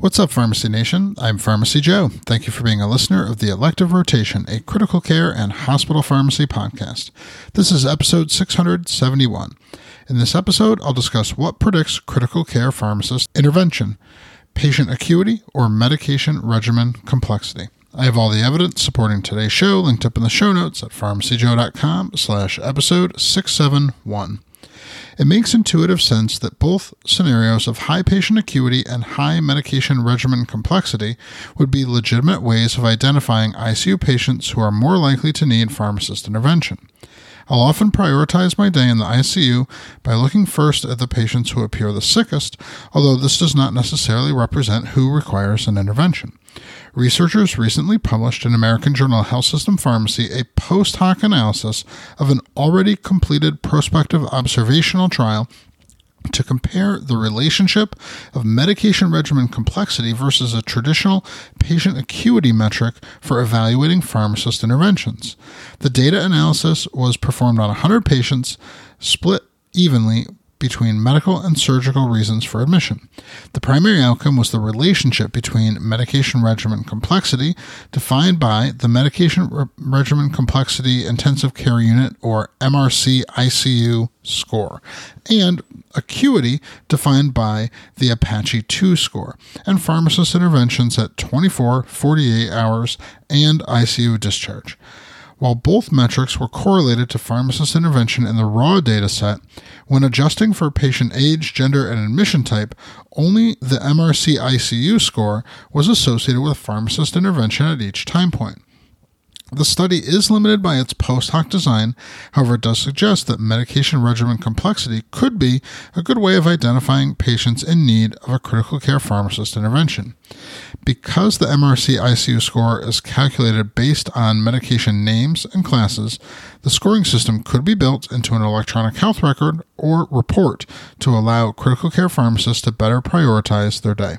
What's up, Pharmacy Nation? I'm Pharmacy Joe. Thank you for being a listener of the Elective Rotation, a critical care and hospital pharmacy podcast. This is episode 671. In this episode, I'll discuss what predicts critical care pharmacist intervention, patient acuity, or medication regimen complexity. I have all the evidence supporting today's show linked up in the show notes at pharmacyjoe.com slash episode 671. It makes intuitive sense that both scenarios of high patient acuity and high medication regimen complexity would be legitimate ways of identifying ICU patients who are more likely to need pharmacist intervention. I'll often prioritize my day in the ICU by looking first at the patients who appear the sickest, although this does not necessarily represent who requires an intervention. Researchers recently published in American Journal of Health System Pharmacy a post hoc analysis of an already completed prospective observational trial to compare the relationship of medication regimen complexity versus a traditional patient acuity metric for evaluating pharmacist interventions. The data analysis was performed on 100 patients, split evenly between medical and surgical reasons for admission. The primary outcome was the relationship between medication regimen complexity, defined by the Medication Re- Regimen Complexity Intensive Care Unit or MRC ICU score, and acuity, defined by the Apache 2 score, and pharmacist interventions at 24, 48 hours, and ICU discharge. While both metrics were correlated to pharmacist intervention in the raw data set, when adjusting for patient age, gender, and admission type, only the MRC ICU score was associated with pharmacist intervention at each time point. The study is limited by its post hoc design, however, it does suggest that medication regimen complexity could be a good way of identifying patients in need of a critical care pharmacist intervention. Because the MRC ICU score is calculated based on medication names and classes, the scoring system could be built into an electronic health record or report to allow critical care pharmacists to better prioritize their day.